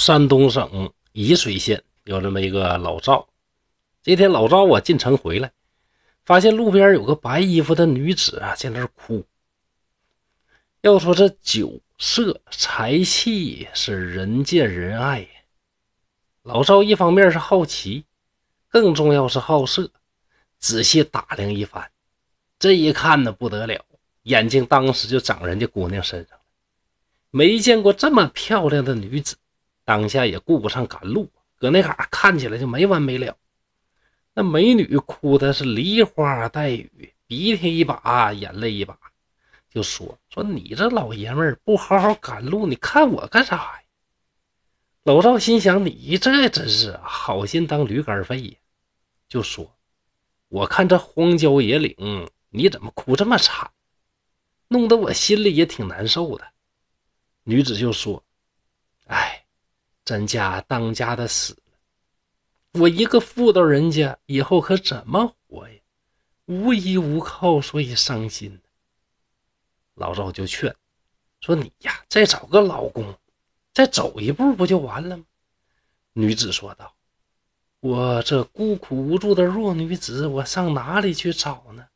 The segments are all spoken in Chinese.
山东省沂水县有这么一个老赵，这天老赵啊进城回来，发现路边有个白衣服的女子啊在那儿哭。要说这酒色财气是人见人爱，老赵一方面是好奇，更重要是好色，仔细打量一番，这一看呢不得了，眼睛当时就长人家姑娘身上了，没见过这么漂亮的女子。当下也顾不上赶路，搁那嘎看起来就没完没了。那美女哭的是梨花带雨，鼻涕一把眼泪一把，就说：“说你这老爷们儿不好好赶路，你看我干啥呀？”老赵心想：“你这真是好心当驴肝肺呀！”就说：“我看这荒郊野岭，你怎么哭这么惨，弄得我心里也挺难受的。”女子就说：“哎。”咱家当家的死了，我一个妇道人家以后可怎么活呀？无依无靠，所以伤心。老赵就劝说：“你呀，再找个老公，再走一步不就完了吗？”女子说道：“我这孤苦无助的弱女子，我上哪里去找呢？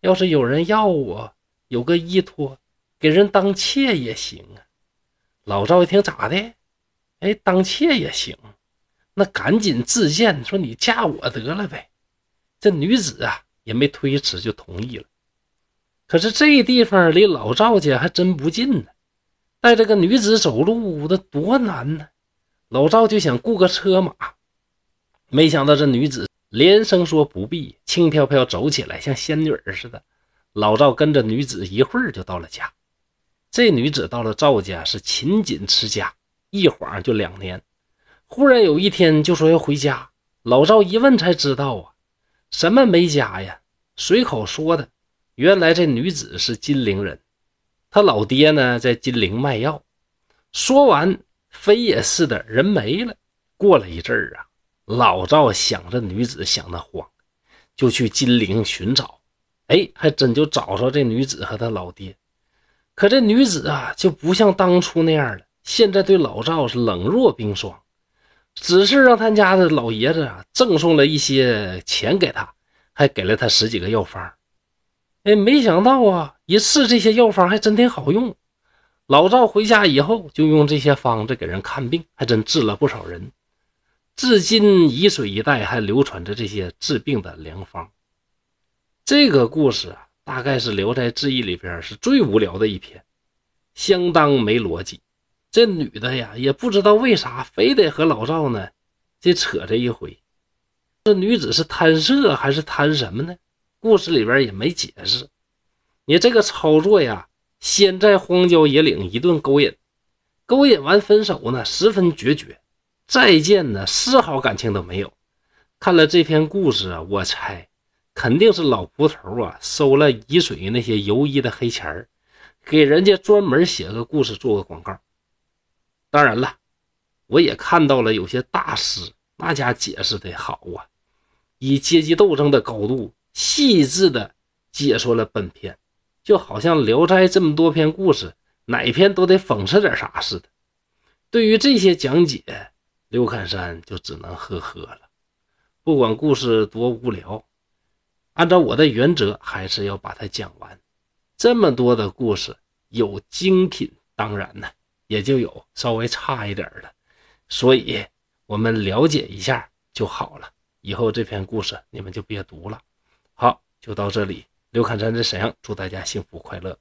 要是有人要我，有个依托，给人当妾也行啊。”老赵一听，咋的？哎，当妾也行，那赶紧自荐，说你嫁我得了呗。这女子啊也没推辞，就同意了。可是这地方离老赵家还真不近呢，带这个女子走路，那多难呢。老赵就想雇个车马，没想到这女子连声说不必，轻飘飘走起来像仙女似的。老赵跟着女子一会儿就到了家。这女子到了赵家是勤谨持家。一晃就两年，忽然有一天就说要回家。老赵一问才知道啊，什么没家呀？随口说的。原来这女子是金陵人，他老爹呢在金陵卖药。说完，非也似的，人没了。过了一阵儿啊，老赵想着女子想得慌，就去金陵寻找。哎，还真就找着这女子和他老爹。可这女子啊，就不像当初那样了。现在对老赵是冷若冰霜，只是让他家的老爷子啊赠送了一些钱给他，还给了他十几个药方。哎，没想到啊，一试这些药方还真挺好用。老赵回家以后就用这些方子给人看病，还真治了不少人。至今沂水一带还流传着这些治病的良方。这个故事啊，大概是《聊斋志异》里边是最无聊的一篇，相当没逻辑。这女的呀，也不知道为啥非得和老赵呢，这扯这一回。这女子是贪色还是贪什么呢？故事里边也没解释。你这个操作呀，先在荒郊野岭一顿勾引，勾引完分手呢，十分决绝，再见呢，丝毫感情都没有。看了这篇故事啊，我猜肯定是老蒲头啊收了沂水那些游医的黑钱儿，给人家专门写个故事，做个广告。当然了，我也看到了有些大师，那家解释的好啊，以阶级斗争的高度，细致的解说了本篇，就好像《聊斋》这么多篇故事，哪篇都得讽刺点啥似的。对于这些讲解，刘侃山就只能呵呵了。不管故事多无聊，按照我的原则，还是要把它讲完。这么多的故事，有精品，当然呢。也就有稍微差一点的，所以我们了解一下就好了。以后这篇故事你们就别读了。好，就到这里。刘侃山在沈阳，祝大家幸福快乐。